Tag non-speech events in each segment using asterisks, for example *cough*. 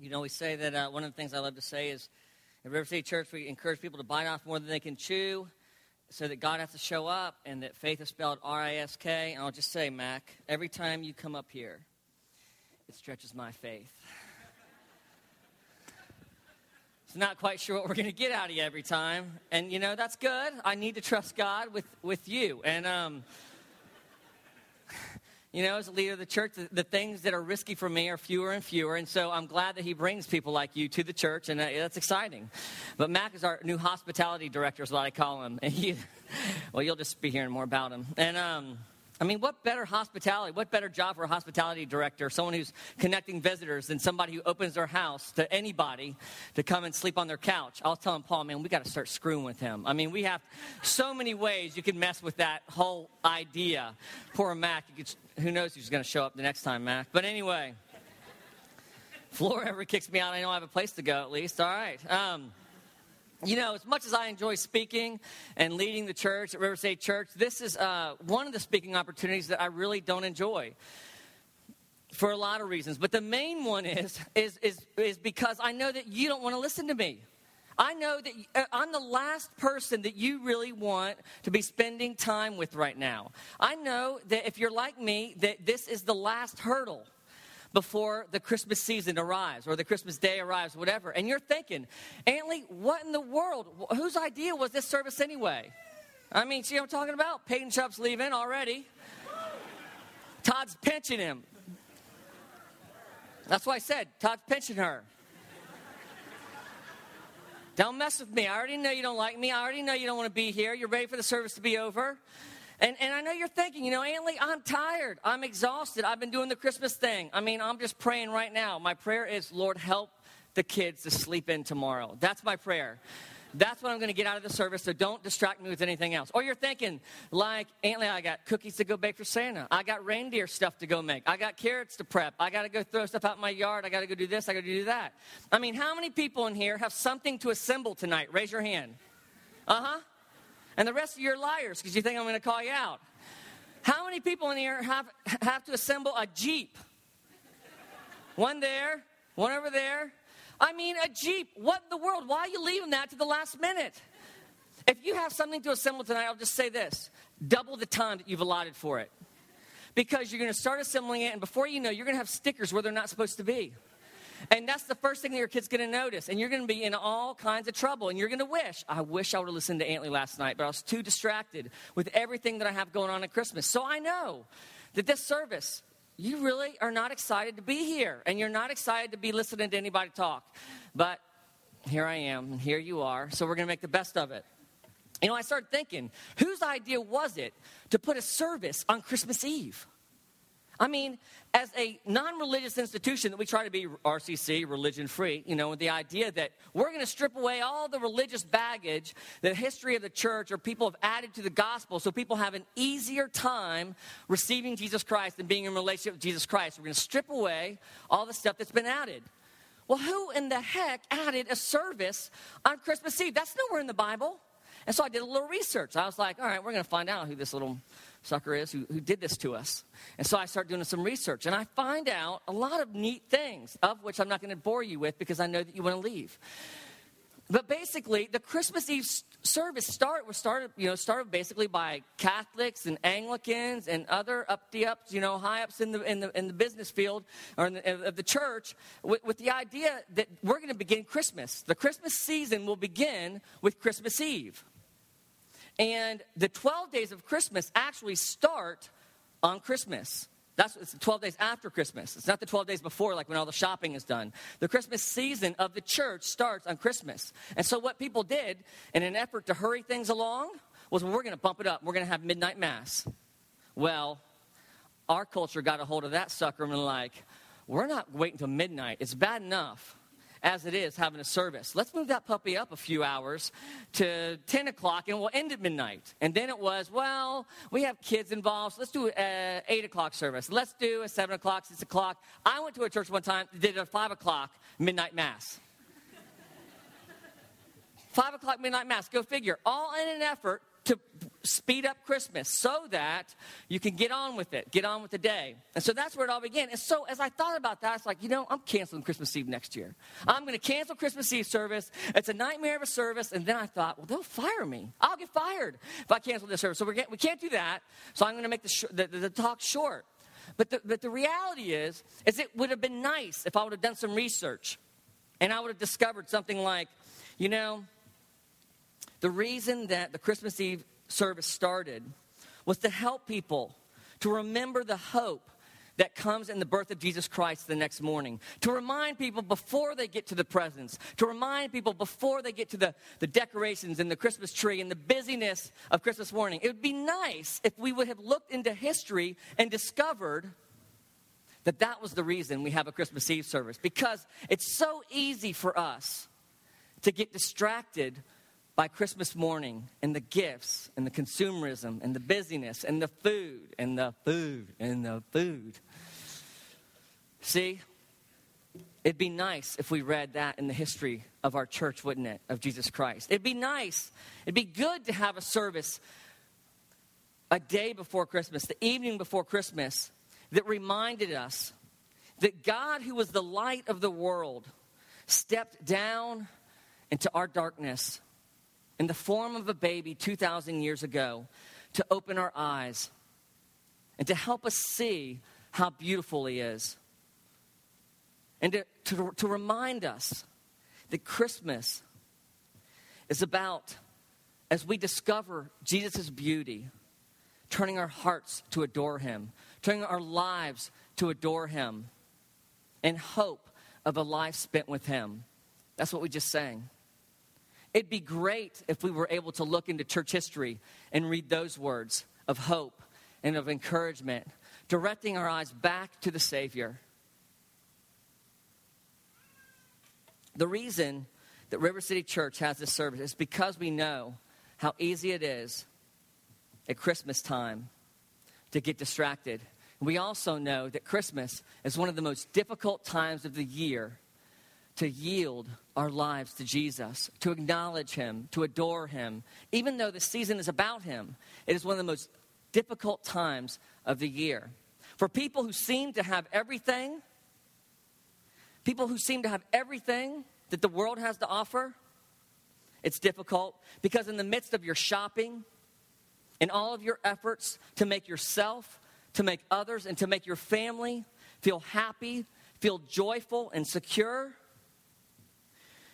You know, we say that uh, one of the things I love to say is at River City Church, we encourage people to bite off more than they can chew so that God has to show up and that faith is spelled R I S K. And I'll just say, Mac, every time you come up here, it stretches my faith. *laughs* So not quite sure what we're going to get out of you every time. And, you know, that's good. I need to trust God with, with you. And, um, you know, as a leader of the church, the, the, things that are risky for me are fewer and fewer. And so I'm glad that he brings people like you to the church, and uh, that's exciting. But Mac is our new hospitality director, is what I call him. And he, *laughs* well, you'll just be hearing more about him. And, um, I mean, what better hospitality, what better job for a hospitality director, someone who's connecting visitors, than somebody who opens their house to anybody to come and sleep on their couch? I was telling Paul, man, we got to start screwing with him. I mean, we have so many ways you can mess with that whole idea. Poor Mac, could, who knows who's going to show up the next time, Mac. But anyway, Flora ever kicks me out, I know I have a place to go at least. All right. Um, you know, as much as I enjoy speaking and leading the church at River City Church, this is uh, one of the speaking opportunities that I really don't enjoy for a lot of reasons. But the main one is, is, is, is because I know that you don't want to listen to me. I know that uh, I'm the last person that you really want to be spending time with right now. I know that if you're like me, that this is the last hurdle before the Christmas season arrives or the Christmas day arrives, whatever. And you're thinking, Antley, what in the world? Whose idea was this service anyway? I mean, see what I'm talking about? Peyton Chubb's leaving already. Todd's pinching him. That's why I said Todd's pinching her. Don't mess with me. I already know you don't like me. I already know you don't want to be here. You're ready for the service to be over. And, and I know you're thinking, you know, Antley, I'm tired. I'm exhausted. I've been doing the Christmas thing. I mean, I'm just praying right now. My prayer is, Lord, help the kids to sleep in tomorrow. That's my prayer. That's what I'm going to get out of the service, so don't distract me with anything else. Or you're thinking, like, Antley, I got cookies to go bake for Santa. I got reindeer stuff to go make. I got carrots to prep. I got to go throw stuff out in my yard. I got to go do this. I got to do that. I mean, how many people in here have something to assemble tonight? Raise your hand. Uh huh. And the rest of you are liars because you think I'm going to call you out. How many people in here have, have to assemble a Jeep? One there, one over there. I mean, a Jeep. What in the world? Why are you leaving that to the last minute? If you have something to assemble tonight, I'll just say this double the time that you've allotted for it. Because you're going to start assembling it, and before you know, you're going to have stickers where they're not supposed to be. And that's the first thing that your kid's going to notice. And you're going to be in all kinds of trouble. And you're going to wish, I wish I would have listened to Antley last night, but I was too distracted with everything that I have going on at Christmas. So I know that this service, you really are not excited to be here. And you're not excited to be listening to anybody talk. But here I am, and here you are. So we're going to make the best of it. You know, I started thinking, whose idea was it to put a service on Christmas Eve? I mean, as a non religious institution that we try to be RCC, religion free, you know, with the idea that we're going to strip away all the religious baggage, the history of the church, or people have added to the gospel so people have an easier time receiving Jesus Christ and being in relationship with Jesus Christ. We're going to strip away all the stuff that's been added. Well, who in the heck added a service on Christmas Eve? That's nowhere in the Bible. And so I did a little research. I was like, all right, we're going to find out who this little sucker is who, who did this to us. And so I start doing some research and I find out a lot of neat things, of which I'm not going to bore you with because I know that you want to leave. But basically, the Christmas Eve service start was started, you know, started basically by Catholics and Anglicans and other up the ups, you know, high ups in the in the in the business field or in the, of the church, with, with the idea that we're going to begin Christmas. The Christmas season will begin with Christmas Eve. And the 12 days of Christmas actually start on Christmas. That's it's the 12 days after Christmas. It's not the 12 days before, like when all the shopping is done. The Christmas season of the church starts on Christmas. And so, what people did in an effort to hurry things along was well, we're going to bump it up. We're going to have midnight mass. Well, our culture got a hold of that sucker and like, we're not waiting till midnight. It's bad enough as it is having a service. Let's move that puppy up a few hours to 10 o'clock and we'll end at midnight. And then it was, well, we have kids involved, so let's do a 8 o'clock service. Let's do a 7 o'clock, 6 o'clock. I went to a church one time, did a 5 o'clock midnight mass. *laughs* 5 o'clock midnight mass, go figure. All in an effort to speed up Christmas so that you can get on with it, get on with the day. And so that's where it all began. And so as I thought about that, it's like, you know, I'm canceling Christmas Eve next year. I'm going to cancel Christmas Eve service. It's a nightmare of a service. And then I thought, well, they'll fire me. I'll get fired if I cancel this service. So we can't, we can't do that. So I'm going to make the, sh- the, the, the talk short. But the, but the reality is, is it would have been nice if I would have done some research and I would have discovered something like, you know, the reason that the Christmas Eve service started was to help people to remember the hope that comes in the birth of Jesus Christ the next morning. To remind people before they get to the presents, to remind people before they get to the, the decorations and the Christmas tree and the busyness of Christmas morning. It would be nice if we would have looked into history and discovered that that was the reason we have a Christmas Eve service. Because it's so easy for us to get distracted by Christmas morning and the gifts and the consumerism and the busyness and the food and the food and the food. See, it'd be nice if we read that in the history of our church, wouldn't it? Of Jesus Christ. It'd be nice, it'd be good to have a service a day before Christmas, the evening before Christmas, that reminded us that God, who was the light of the world, stepped down into our darkness in the form of a baby 2,000 years ago to open our eyes and to help us see how beautiful He is. And to, to, to remind us that Christmas is about, as we discover Jesus' beauty, turning our hearts to adore Him, turning our lives to adore Him, and hope of a life spent with Him. That's what we just sang. It'd be great if we were able to look into church history and read those words of hope and of encouragement, directing our eyes back to the Savior. The reason that River City Church has this service is because we know how easy it is at Christmas time to get distracted. We also know that Christmas is one of the most difficult times of the year to yield our lives to Jesus, to acknowledge Him, to adore Him. Even though the season is about Him, it is one of the most difficult times of the year. For people who seem to have everything, people who seem to have everything that the world has to offer, it's difficult because in the midst of your shopping and all of your efforts to make yourself, to make others, and to make your family feel happy, feel joyful and secure,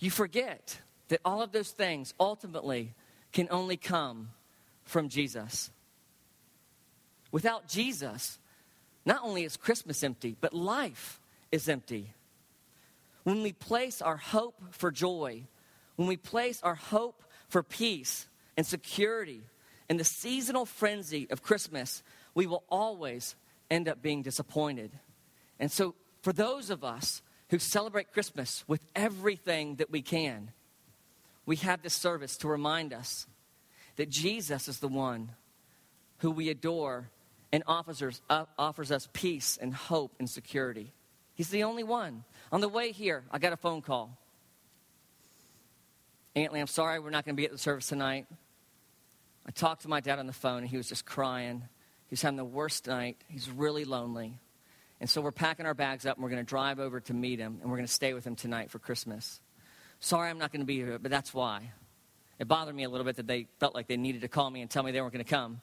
you forget that all of those things ultimately can only come from Jesus. Without Jesus, not only is Christmas empty, but life is empty. When we place our hope for joy, when we place our hope for peace and security in the seasonal frenzy of Christmas, we will always end up being disappointed. And so, for those of us who celebrate Christmas with everything that we can, we have this service to remind us that Jesus is the one who we adore and offers, uh, offers us peace and hope and security. He's the only one. On the way here, I got a phone call. Antley, I'm sorry we're not going to be at the service tonight. I talked to my dad on the phone, and he was just crying. He's having the worst night. He's really lonely. And so we're packing our bags up and we're going to drive over to meet him and we're going to stay with him tonight for Christmas. Sorry I'm not going to be here, but that's why. It bothered me a little bit that they felt like they needed to call me and tell me they weren't going to come.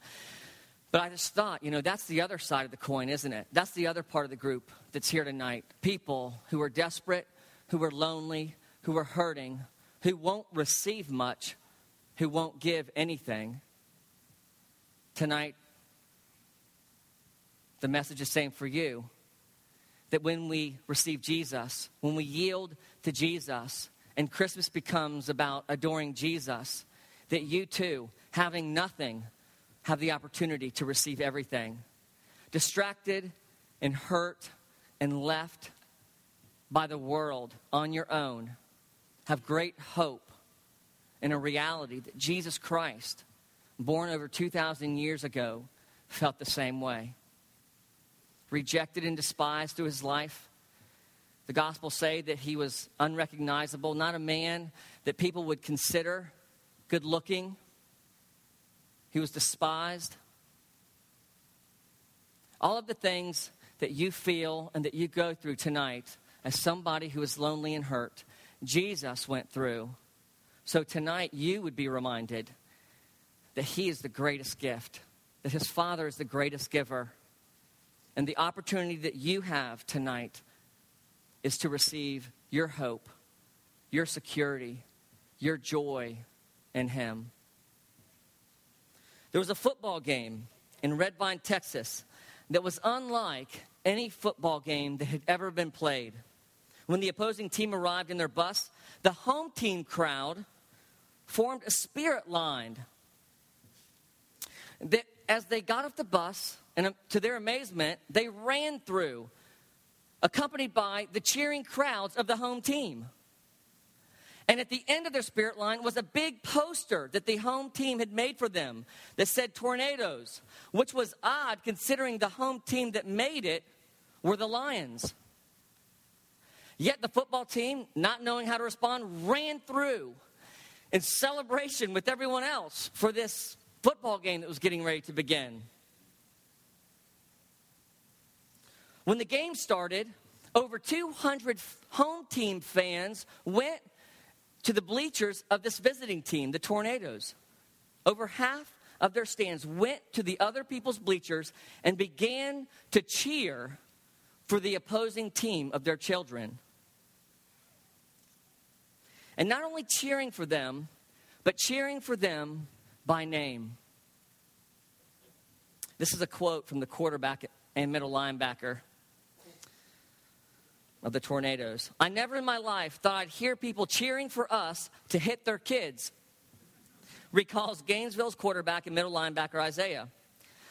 But I just thought, you know, that's the other side of the coin, isn't it? That's the other part of the group that's here tonight. People who are desperate, who are lonely, who are hurting, who won't receive much, who won't give anything. Tonight, the message is saying for you that when we receive Jesus, when we yield to Jesus, and Christmas becomes about adoring Jesus, that you too, having nothing, have the opportunity to receive everything. Distracted and hurt and left by the world on your own, have great hope in a reality that Jesus Christ, born over 2,000 years ago, felt the same way rejected and despised through his life. The Gospels say that he was unrecognizable, not a man that people would consider good looking. he was despised. All of the things that you feel and that you go through tonight as somebody who is lonely and hurt, Jesus went through. So tonight you would be reminded that he is the greatest gift, that his Father is the greatest giver. And the opportunity that you have tonight is to receive your hope, your security, your joy in him. There was a football game in Grapevine, Texas, that was unlike any football game that had ever been played. When the opposing team arrived in their bus, the home team crowd formed a spirit line. That as they got off the bus, and um, to their amazement, they ran through, accompanied by the cheering crowds of the home team. And at the end of their spirit line was a big poster that the home team had made for them that said tornadoes, which was odd considering the home team that made it were the Lions. Yet the football team, not knowing how to respond, ran through in celebration with everyone else for this football game that was getting ready to begin. When the game started, over 200 home team fans went to the bleachers of this visiting team, the Tornadoes. Over half of their stands went to the other people's bleachers and began to cheer for the opposing team of their children. And not only cheering for them, but cheering for them by name. This is a quote from the quarterback and middle linebacker of the tornadoes. I never in my life thought I'd hear people cheering for us to hit their kids, recalls Gainesville's quarterback and middle linebacker Isaiah.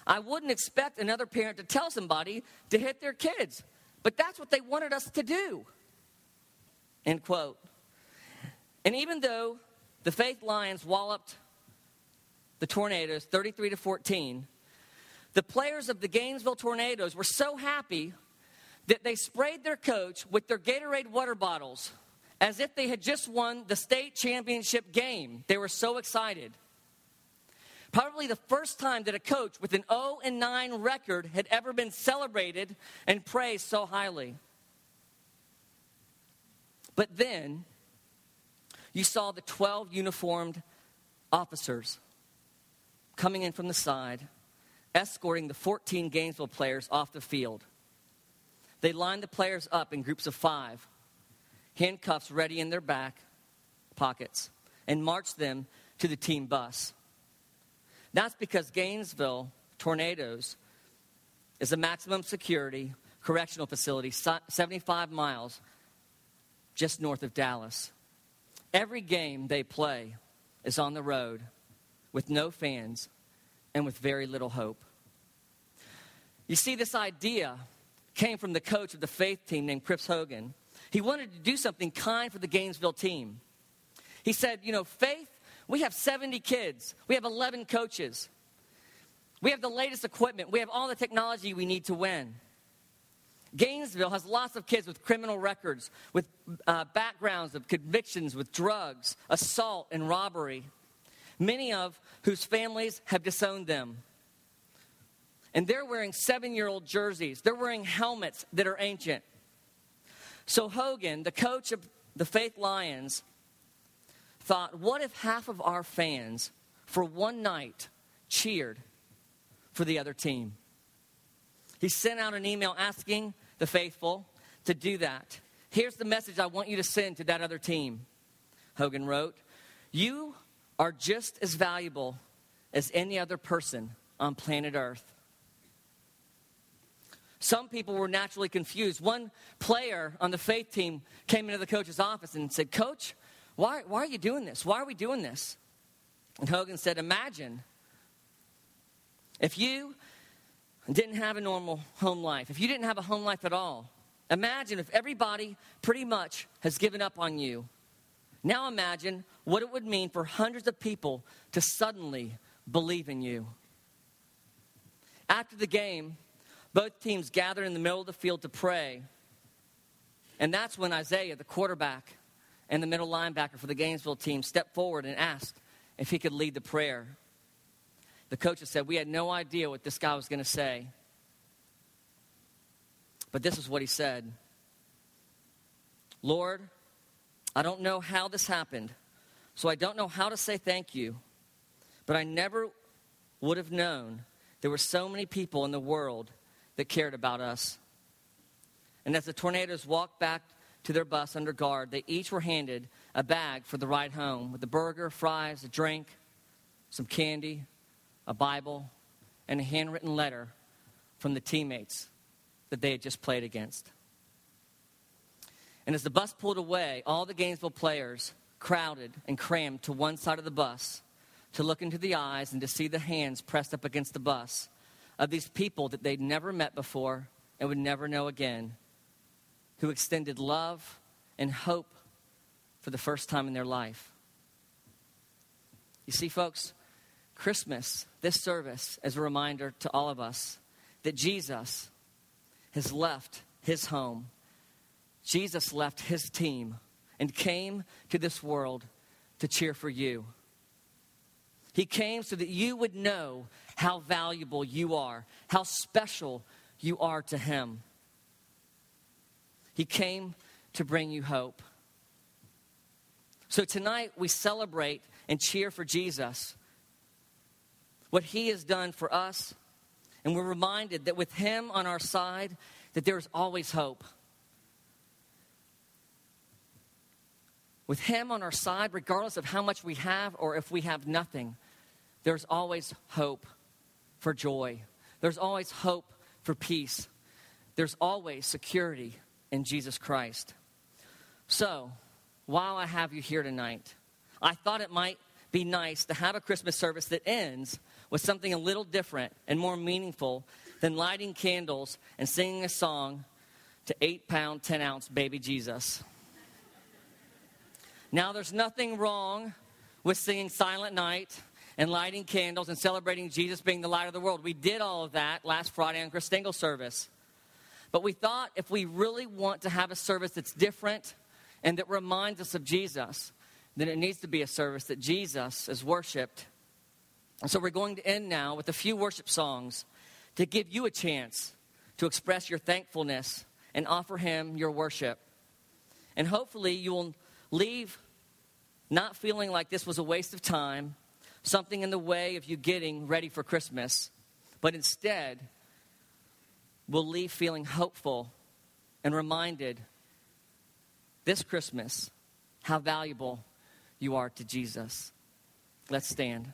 I wouldn't expect another parent to tell somebody to hit their kids, but that's what they wanted us to do. End quote. And even though the Faith Lions walloped the Tornadoes 33 to 14, the players of the Gainesville Tornadoes were so happy that they sprayed their coach with their Gatorade water bottles as if they had just won the state championship game. They were so excited. Probably the first time that a coach with an 0 and 9 record had ever been celebrated and praised so highly. But then you saw the 12 uniformed officers coming in from the side, escorting the 14 Gainesville players off the field. They lined the players up in groups of five, handcuffs ready in their back pockets, and marched them to the team bus. That's because Gainesville Tornadoes is a maximum security correctional facility 75 miles just north of Dallas. Every game they play is on the road with no fans and with very little hope. You see, this idea came from the coach of the faith team named Kris Hogan. He wanted to do something kind for the Gainesville team. He said, You know, faith, we have 70 kids, we have 11 coaches, we have the latest equipment, we have all the technology we need to win. Gainesville has lots of kids with criminal records, with uh, backgrounds of convictions with drugs, assault, and robbery, many of whose families have disowned them. And they're wearing seven year old jerseys, they're wearing helmets that are ancient. So Hogan, the coach of the Faith Lions, thought, what if half of our fans for one night cheered for the other team? He sent out an email asking the faithful to do that. Here's the message I want you to send to that other team. Hogan wrote, You are just as valuable as any other person on planet Earth. Some people were naturally confused. One player on the faith team came into the coach's office and said, Coach, why, why are you doing this? Why are we doing this? And Hogan said, Imagine if you didn't have a normal home life, if you didn't have a home life at all, imagine if everybody pretty much has given up on you. Now imagine what it would mean for hundreds of people to suddenly believe in you. After the game, both teams gathered in the middle of the field to pray. And that's when Isaiah, the quarterback and the middle linebacker for the Gainesville team, stepped forward and asked if he could lead the prayer. the coaches said, We had no idea what this guy was going to say. But this is what he said Lord, I don't know how this happened, so I don't know how to say thank you, but I never would have known there were so many people in the world that cared about us. And as the tornadoes walked back to their bus under guard, they each were handed a bag for the ride home with a burger, fries, a drink, some candy, a Bible, and a handwritten letter from the teammates that they had just played against. And as the bus pulled away, all the Gainesville players crowded and crammed to one side of the bus to look into the eyes and to see the hands pressed up against the bus of these people that they'd never met before and would never know again, who extended love and hope for the first time in their life. You see, folks, Christmas, this service, is a reminder to all of us that Jesus has left his home. Jesus left his team and came to this world to cheer for you. He came so that you would know how valuable you are, how special you are to Him. He came to bring you hope. So tonight we celebrate and cheer for Jesus, what He has done for us, and we're reminded that with Him on our side, that there is always hope. With Him on our side, regardless of how much we have or if we have nothing, there's always hope for joy. There's always hope for peace. There's always security in Jesus Christ. So, while I have you here tonight, I thought it might be nice to have a Christmas service that ends with something a little different and more meaningful than lighting candles and singing a song to 8 pound, 10 ounce baby Jesus. Now, there's nothing wrong with singing Silent Night and lighting candles and celebrating Jesus being the light of the world. We did all of that last Friday on Christingle service. But we thought if we really want to have a service that's different and that reminds us of Jesus, then it needs to be a service that Jesus is worshiped. And so we're going to end now with a few worship songs to give you a chance to express your thankfulness and offer Him your worship. And hopefully you will leave not feeling like this was a waste of time something in the way of you getting ready for Christmas, but instead will leave feeling hopeful and reminded this Christmas how valuable you are to Jesus. Let's stand.